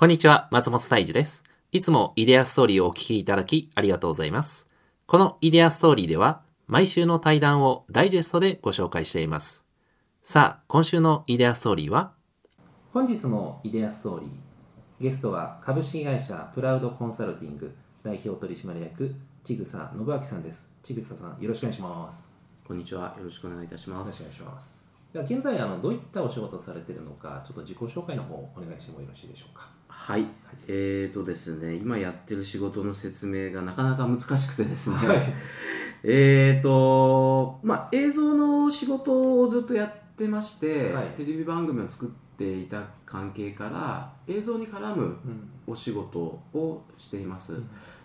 こんにちは、松本大樹です。いつもイデアストーリーをお聞きいただきありがとうございます。このイデアストーリーでは、毎週の対談をダイジェストでご紹介しています。さあ、今週のイデアストーリーは？本日のイデアストーリー、ゲストは株式会社プラウドコンサルティング代表取締役、ちぐさ信明さんです。ちぐささん、よろしくお願いします。こんにちは。よろしくお願いいたしまよろしくお願いす。します。では現在あのどういったお仕事をされているのか、ちょっと自己紹介の方お願いしてもよろしいでしょうか。はい。えーとですね、今やってる仕事の説明がなかなか難しくてですね。はい えーと、まあ映像の仕事をずっとやってまして、はいテレビ番組を作っていた関係から映像に絡むうんお仕事をしています。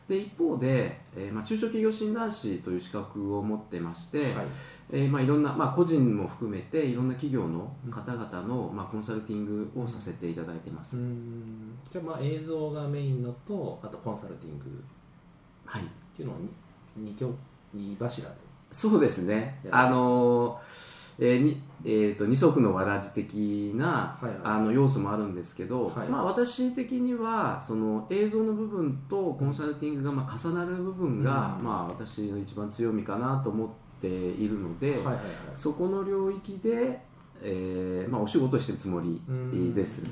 で一方で、えーまあ、中小企業診断士という資格を持ってまして、はい。えーまあ、いろんな、まあ、個人も含めていろんな企業の方々の、まあ、コンサルティングをさせていただいてます、うん。じゃあまあ映像がメインのとあとコンサルティング。はい。っていうのをに二強二柱で。そうですね。あのーえーにえー、と二足のわらじ的な、はいはい。あの要素もあるんですけど、はい。まあ、私的にはその映像の部分とコンサルティングがまあ重なる部分が、うん。まあ、私の一番強みかなと思っているので、はいはいはい。そこの領域で、えーまあ、お仕事してるつもりうん。です。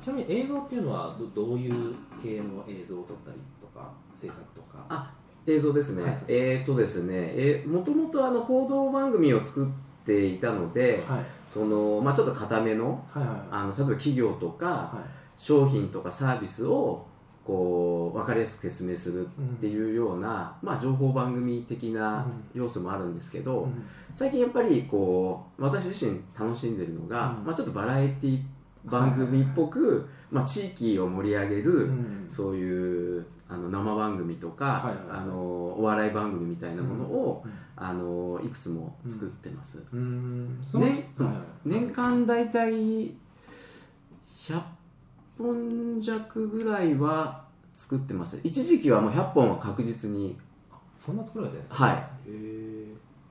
ちなみに映像っていうのはどどういう系の映像を撮ったりとか制作とか？あ映像ですね、はい。えー、とですね、えー、もともとあの報道番組を作っていたので、はい。そのまあ、ちょっと固めのはいはい。はいあの例えば企業とかはい。商品とかサービスをこう分かりやすく説明するっていうような、まあ、情報番組的な要素もあるんですけど、うん。最近やっぱりこう私自身楽しんでるのが、うん。まあ、ちょっとバラエティ番組っぽく、まあ、地域を盛り上げる、うん。そういうあの生番組とか、あのお笑い番組みたいなものを、うん。あのいくつも作ってます、ね年間大体100本弱ぐらいは作ってます。一時期はもう100本は確実にそんな作られてるんですかはい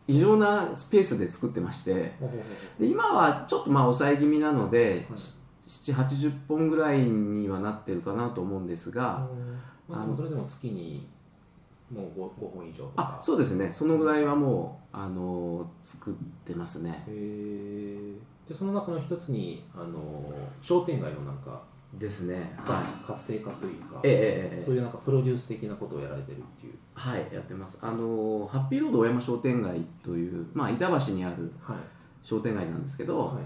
異常なスペースで作ってまして。で今はちょっとまあ抑え気味なので、はい。780本ぐらいにはなってるかなと思うんですが、まあ、でもそれでも月にもう 5, 5本以上とか。あそうですね。そのぐらいはもう、あの作ってますね。へえでその中の一つにあの商店街のなんかですね。はい。活,、活性化というか、ええええええ。そういうなんかプロデュース的なことをやられてるっていう。はいやってます。あのハッピーロード大山商店街という、まあ、板橋にあるはい。商店街なんですけど、はい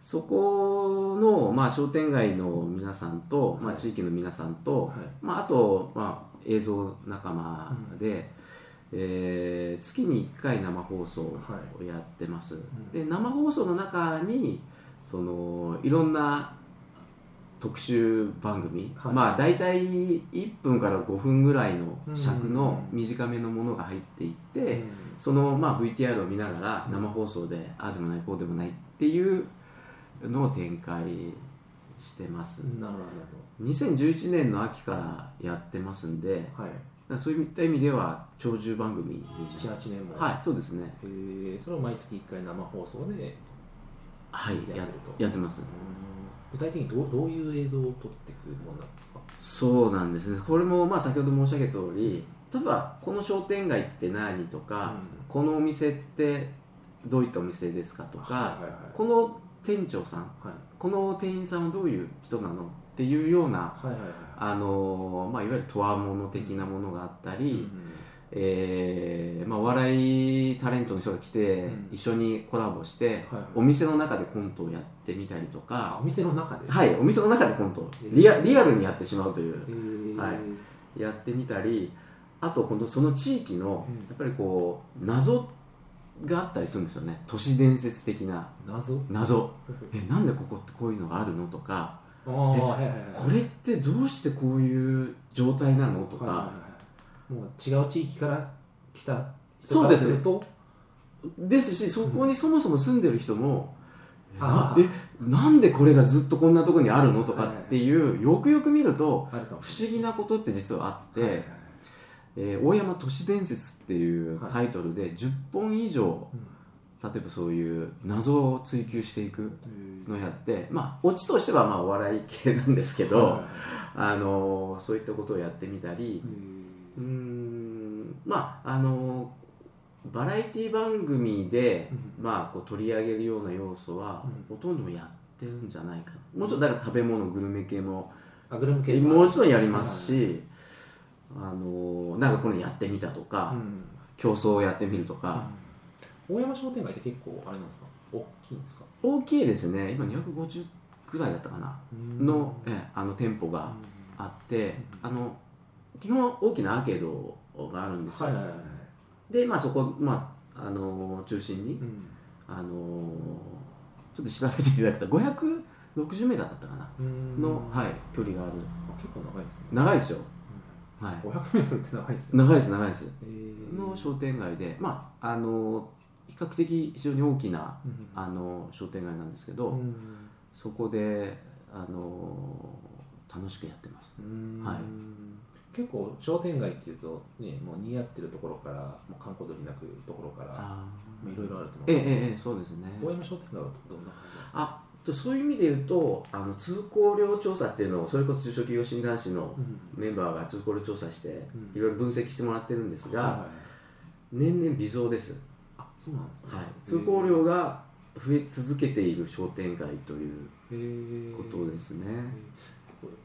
そこの、まあ、商店街の皆さんと、まあ、はい地域の皆さんと、はい。まあ、あと、まあ、映像仲間で、えー月に1回生放送をやってます、ん。で生放送の中にそのいろんな特集番組、はい。まあ大体1分から5分ぐらいの尺のうん短めのものが入っていって、うん。その、まあ、VTR を見ながら生放送でああでもないこうでもないっていうのを展開してます。なるほどなる2011年の秋からやってますんではい。そういった意味では長寿番組に78年も。はいそうですね。へえそれを毎月1回生放送ではいややってると。やってます。うん。具体的にどうどういう映像を撮っていくものなんですか？そうなんですね。これもまあ先ほど申し上げた通り例えばこの商店街って何とか、このお店ってどういったお店ですかとか、はいはいはい。この店長さん。はい。この店員さんはどういう人なのっていうようなはいはいはい。あのまあ、いわゆるとわもの的なものがあったり、えーまあ、お笑いタレントの人が来て、うん。一緒にコラボして、はいお店の中でコントをやってみたりとあかお、店の中で？はい、お店の中でコントリアリアルにやってしまうという。へえはい。やってみたりあと今度その地域の、うん。やっぱりこう謎があったりするんですよね。都市伝説的な。謎？謎。えなんでここってこういうのがあるの？とか。ああはいはいはい。これってどうしてこういう状態なの？とか、はいはいはい。もう違う地域から来た人からそうです。すると？ですしそこにそもそも住んでる人も、えあなえなんでこれがずっとこんなとこにあるの？とかっていう、よくよく見ると不し思議なことって実はあって、れないはいはいえー大山都市伝説っていうタイトルで10本以上うん。例えばそういう謎を追求していくのをやってまあオチとしてはまあお笑い系なんですけど、はあのそういったことをやってみたりい、うーんまああのバラエティ番組で、うまあ、こう取り上げるような要素は、うほとんどやってるんじゃないかな。もちろんだから食べ物グルメ系もあグルメ系も。ちろんやりますし、あのなんかこのやってみたとか、うん。競争をやってみるとか、大山商店街って結構あれなんですか？大きいんですか？大きいですね。今250ぐらいだったかな、の,、ええあの店舗があって、あの基本大きなアーケードがあるんですよ、はいはいはいはい。でまあそこ、まああの中心に、うん。あのちょっと調べていただくと560メーターだったかな。うん。の、はい、距離がある。あ結構長いですね。長いですよ、はい、500メートルって長いですよね。長いです長いです。えー。の商店街でまああの比較的非常に大きなうん。あの商店街なんですけど、うん。そこであの楽しくやってます。うん。はい。結構商店街っていうとねもう似合ってるところからもう観光鳥なくところからいろいろあると思う。ええええええそうですね。大山商店街はどんな感じですか？あとそういう意味で言うとあの通行量調査っていうのをそれこそ中小企業診断士のうん。メンバーが通行量調査してうん。いろいろ分析してもらってるんですが、はい年々微増です、あそうなんですね。はい、通行量が増え続けている商店街ということですね、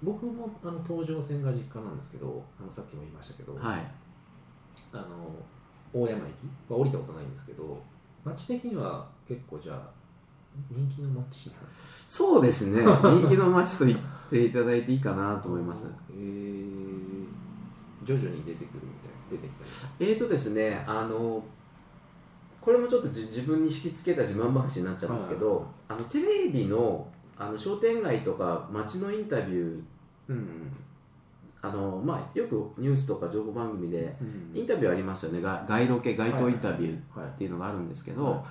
僕もあの東上線が実家なんですけどあのさっきも言いましたけど、はい。あの大山駅は降りたことないんですけど街的には結構じゃあ人気の街。そうですね。人気の街と言っていただいていいかなと思います。へえ徐々に出てくるみたいな出てきたりえーとですねあのこれもちょっとじ自分に引きつけた自慢話になっちゃうんですけど、あのテレビのあの商店街とか街のインタビューうんあの、まあ、よくニュースとか情報番組でうんインタビューありますよね。が街ロケ街頭インタビューっはいていうのがあるんですけど、は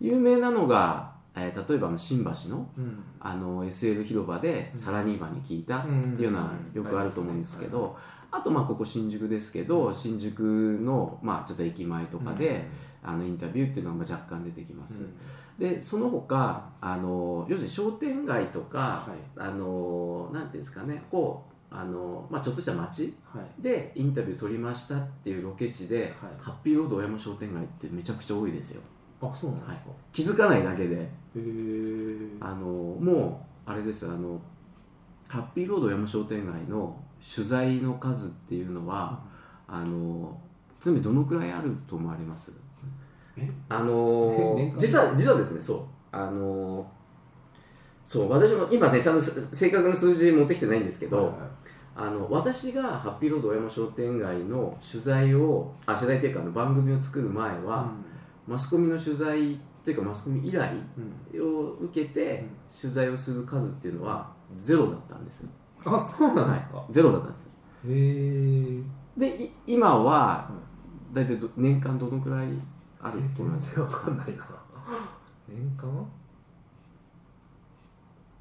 有名なのが、えー例えばあの新橋のうん。あの SL 広場でサラリーマンに聞いたっていうのはよくあると思うんですけど、あとまあここ新宿ですけど新宿のまあちょっと駅前とかで、あのインタビューっていうのがまあ若干出てきます、でその他あの要するに商店街とか、はい。あのなんていうんですかねこうあの、まあ、ちょっとした街はい。でインタビュー取りましたっていうロケ地で、はい。ハッピーロード大山商店街ってめちゃくちゃ多いですよあそうなんですか、気づかないだけで。あのもうあれですあのハッピーロード山商店街の取材の数っていうのは、あの全部どのくらいあると思われます？え？あの年間？実は実はですねそう。あのそう私も今ねちゃんとせ正確な数字持ってきてないんですけど、はいはい。あの私がハッピーロード大山商店街の取材をあ取材っていうかあの番組を作る前は、マスコミの取材っていうかマスコミ依頼を受けてうん。取材をする数っていうのはゼロだったんです、あそうなんですか、はい、ゼロだったんですへえ。でい今は大体ど年間どのくらいあると思います？全然わかんないな。年間？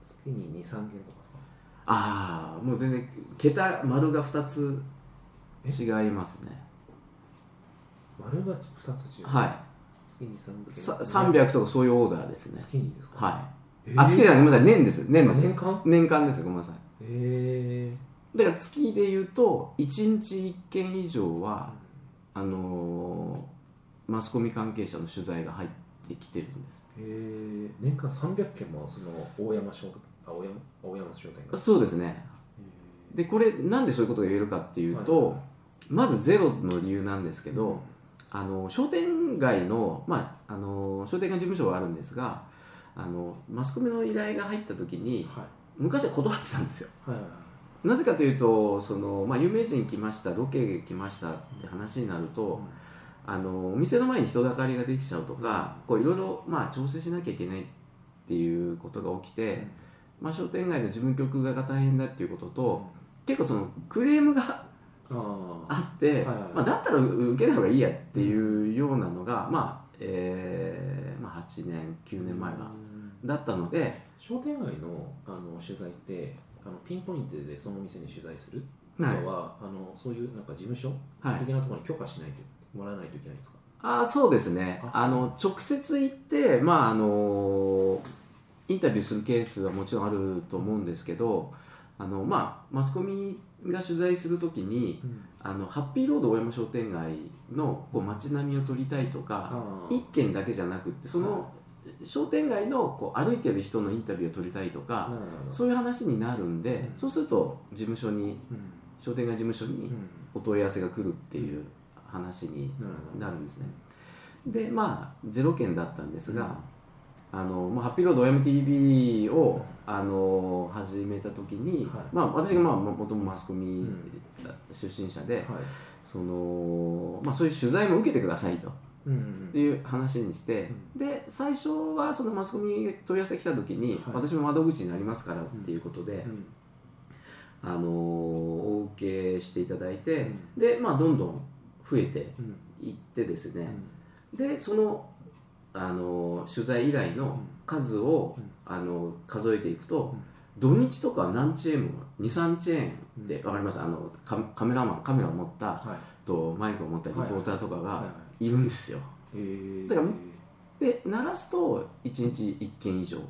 月に23件とかさああもう全然桁丸が2つ違いますね。丸が2つ違う。はい月に3件さ300とかそういうオーダーですね。月にですか？はい。いあ月じゃごめんなさい。年です。年です年間？年間ですごめんなさい。へえだから月で言うと1日1件以上はあのーマスコミ関係者の取材が入ってきてるんです。へえ年間300件もその大山商あ大山大山商店街そうですね。でこれなんでそういうことが言えるかっていうと、はいまずゼロの理由なんですけど、あの商店街の,、まあ、あの商店街事務所はあるんですがあのマスコミの依頼が入った時にはい。昔は断ってたんですよ。はいはいなぜかというとその、まあ、有名人来ましたロケ来ましたって話になると、あのお店の前に人だかりができちゃうとか、こういろいろ、まあ、調整しなきゃいけないっていうことが起きて、まあ、商店街の事務局が大変だっていうことと、結構そのクレームがあって、はいはいまあ、だったら受けない方がいいやっていうようなのが、まあえーまあ、8年9年前はだったので、商店街のあの取材ってあのピンポイントでその店に取材するはいのは、あのそういうなんか事務所はい。的なところに許可しないともらわないといけないんですか、あそうですね。あ。あの直接行ってまああのインタビューするケースはもちろんあると思うんですけどあのまあマスコミが取材するときにあのハッピーロード大山商店街のこう街並みを撮りたいとかあー。一軒だけじゃなくってその商店街のこう歩いてる人のインタビューを撮りたいとかそういう話になるんで、うん。そうすると事務所にうん。商店街事務所にうん。お問い合わせが来るっていう話になるんですね。でまあゼロ件だったんですが、あのまあ、ハッピーロード OMTV をあの始めた時に、はい。まあ、私がまあもともとマスコミうん。出身者で、はい。そのまあ、そういう取材も受けてくださいと。うんうんいう話にして、で最初はそのマスコミが問い合わせ来た時に、はい。私も窓口になりますからっていうことで、うん。あのお受けしていただいて、うん。で、まあ、どんどん増えてうん。いってですね、うん。でそのあの取材依頼の数を、うん。あの数えていくと、うん。土日とか何チェーンも23チェーンで分かります？あのカカメラマンカメラを持ったはい。とマイクを持ったリポーターとかはいがはい。るんですよ、だからで鳴らすと1日1件以上は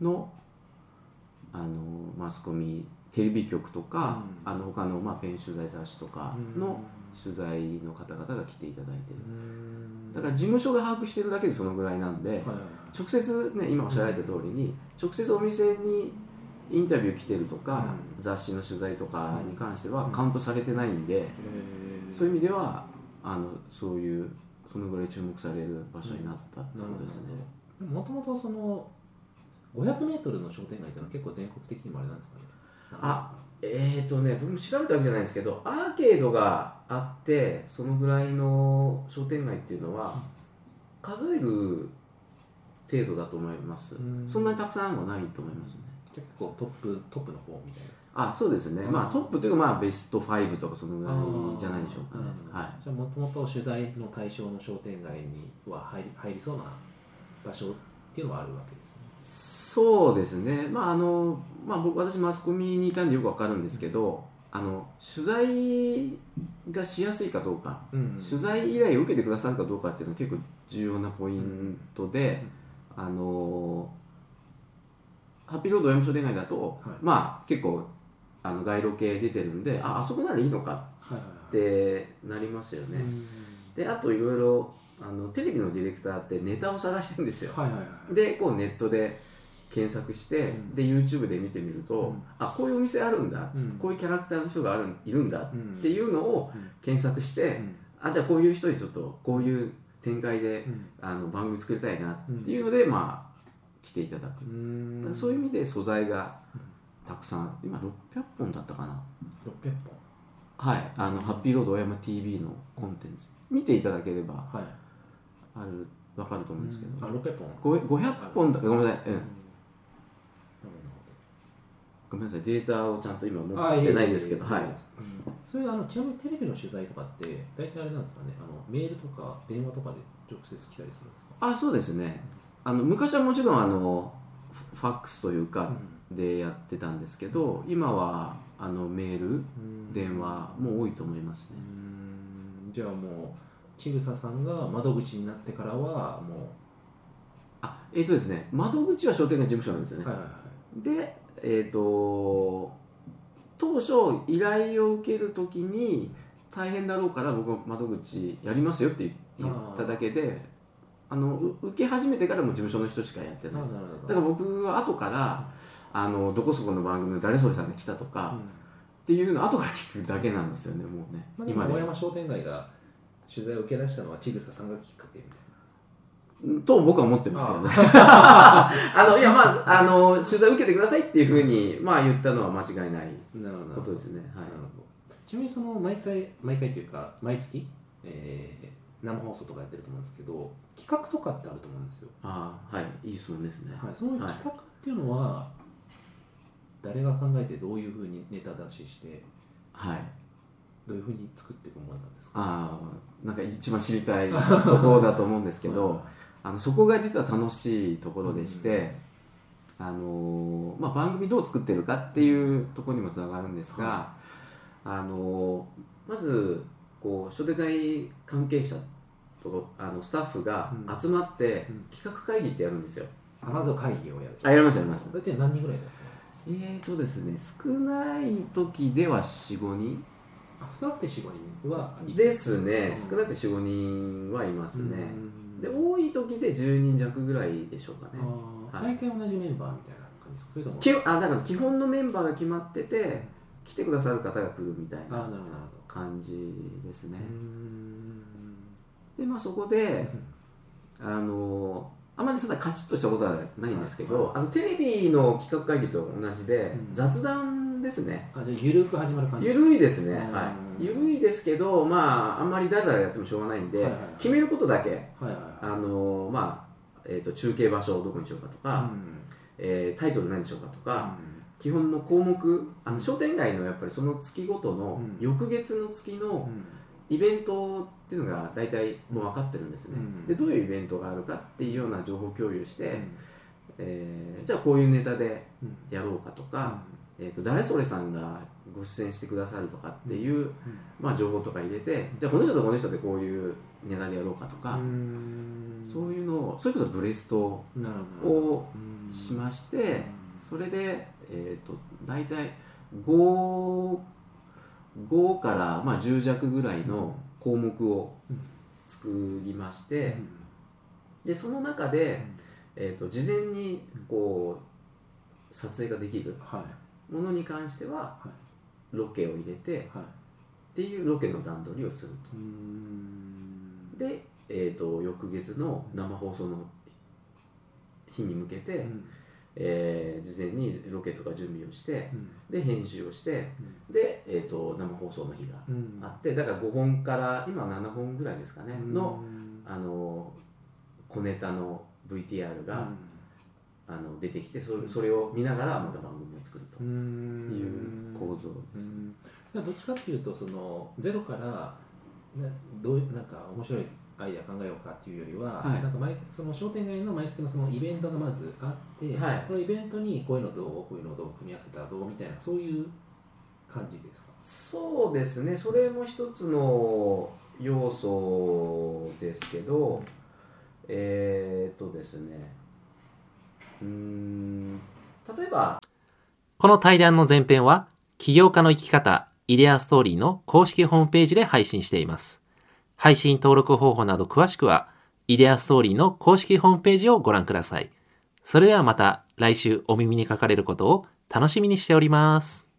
い。のあのマスコミテレビ局とか、うん。あの他の、まあ、ペン取材雑誌とかの取材の方々が来ていただいてる。うん。だから事務所が把握してるだけでそのぐらいなんで、はいはいはい。直接ね今おっしゃられた通りに直接お店にインタビュー来てるとか、う雑誌の取材とかに関してはうん。カウントされてないんで、へー。そういう意味ではあのそういうそのぐらい注目される場所になったってことですね。もともとその 500m の商店街っていうのは結構全国的にもあれなんですかね？あえーとね僕も調べたわけじゃないんですけどアーケードがあってそのぐらいの商店街っていうのは数える程度だと思います、うん。そんなにたくさんはないと思いますね。結構トップトップの方みたいな。あそうですね、うん。まあトップというかまあベスト5とかそのぐらいじゃないでしょうかね。はい。じゃあもともと取材の対象の商店街には入り入りそうな場所っていうのはあるわけですよねそうですね。まああの、まあ、僕私マスコミにいたんでよくわかるんですけど、あの取材がしやすいかどうか、うん取材依頼を受けてくださるかどうかっていうのは結構重要なポイントで、あのハッピーロード M 商店街だと、はい。まあ結構あの街路系出てるんでああそこならいいのかはいはいってなりますよね、はいであといろいろあのテレビのディレクターってネタを探してるんですよ。はいはいはい。でこうネットで検索して、うん。で YouTube で見てみると、うん。あこういうお店あるんだ、うん。こういうキャラクターの人があるいるんだっうんていうのをうん。検索して、うん。あじゃあこういう人にちょっとこういう展開で、うん。あの番組作りたいなっていうので、まあ来ていただく、そういう意味で素材がたくさん。今600本だったかな。600はい。あの、ハッピーロード大山 TV のコンテンツ。見ていただければ本はいある分かると思うんですけど、あ600本。ご500本だ。ごめんなさい、うん。ごめんなさい。データをちゃんと今持ってないんですけど。はい。うん。それあのちなみにテレビの取材とかって大体あれなんですかね？あのメールとか電話とかで直接来たりするんですか？あそうですね。あの昔はもちろんあのフファックスというかでやってたんですけど今はあのメールうん。電話も多いと思いますうねん。じゃあもうちぐささんが窓口になってからはもあえっ、とですね窓口は商店街事務所なんですよう、ね、はいはいはい。でえっ、と当初依頼を受けるときに大変だろうから僕は窓口やりますよって言っただけであのう受け始めてからも事務所の人しかやってないですだから僕は後からあのどこそこの番組の誰それさんが来たとか、うんっていうのを後から聞くだけなんですよねもうね、まあ、今で大山商店街が取材を受け出したのはちぐささんがきっかけみたいと僕は思ってますよね。あ のいやまああの取材受けてくださいっていうふうにまあ言ったのは間違いないことですね。はい。なるほど。ちなみにその毎回毎回というか毎月、えー生放送とかやってると思うんですけど企画とかってあると思うんですよ、ああはい。いい質問ですね、はい、その企画っていうのは、誰が考えてどういうふうにネタ出ししてはいどういうふうに作っていくものなんですか？ああなんか一番知りたいところだと思うんですけど あのそこが実は楽しいところでして、あのまあ、番組どう作ってるかっていうところにもつながるんですが、あのまずこう商店街関係者とあのスタッフがうん。集まってうん。企画会議ってやるんですよ、あまずは会議をやる。あやりますやります。大体何人ぐらいでやってたんです？かえーとですね少ない時では45人。あ少なくて45人はですね。うん。少なくて45人はいますね、うん。で多い時で10人弱ぐらいでしょうかね。はい。毎回同じメンバーみたいな感じですか？それとも。きあだから基本のメンバーが決まってて来てくださる方が来るみたいな感じですね。でまあそこであのあまりそんなカチッとしたことはないんですけど、あのテレビの企画会議と同じで、うん。雑談ですね。あじゃあゆるく始まる感じゆるいですね、うん。はい、ゆるいですけどまああんまりだらだらやってもしょうがないんで、はいはいはい。決めることだけ。はいはいあのまあ、えー、と中継場所をどこにしようかとか、えータイトル何にしようかとか、基本の項目あの商店街のやっぱりその月ごとのうん。翌月の月のうん。うんイベントっていうのが大体もう分かってるんですね、うん。でどういうイベントがあるかっていうような情報共有して、うん。えーじゃあこういうネタでうん。やろうかとか、えー、と誰それさんがご出演してくださるとかっていう、まあ、情報とか入れてじゃあこの人とこの人でこういうネタでやろうかとか、うん。そういうのをそれこそブレストをしまして、それで、えー、と大体 5, 5から、まあ、10弱ぐらいの項目をうん作りまして、でその中で、えー、と事前にこう撮影ができる。はいものに関してははい。ロケを入れてはい。っていうロケの段取りをすると。で、えー、と翌月の生放送の日に向けて、うん。えー事前にロケとか準備をしてうん。で編集をしてで、えー、と生放送の日がうん。あってだから5本から今7本ぐらいですかねのうん。あの小ネタの VTR が、あの出てきてそれそれを見ながらまた番組を作るとういん。う構造です。うん。どっちかっていうとそのゼロからなどうなんか面白いアイデア考えようかっていうよりは、はい。なんか毎その商店街の毎月のそのイベントがまずあって、はい。そのイベントにこういうのどうこういうのをどう組み合わせたらどうみたいなそういう感じですか？そうですね。それも一つの要素ですけどえー、っとですね例えばこの対談の前編は、起業家の生き方、イデアストーリーの公式ホームページで配信しています。配信登録方法など詳しくは、イデアストーリーの公式ホームページをご覧ください。それではまた来週お耳にかかれることを楽しみにしております。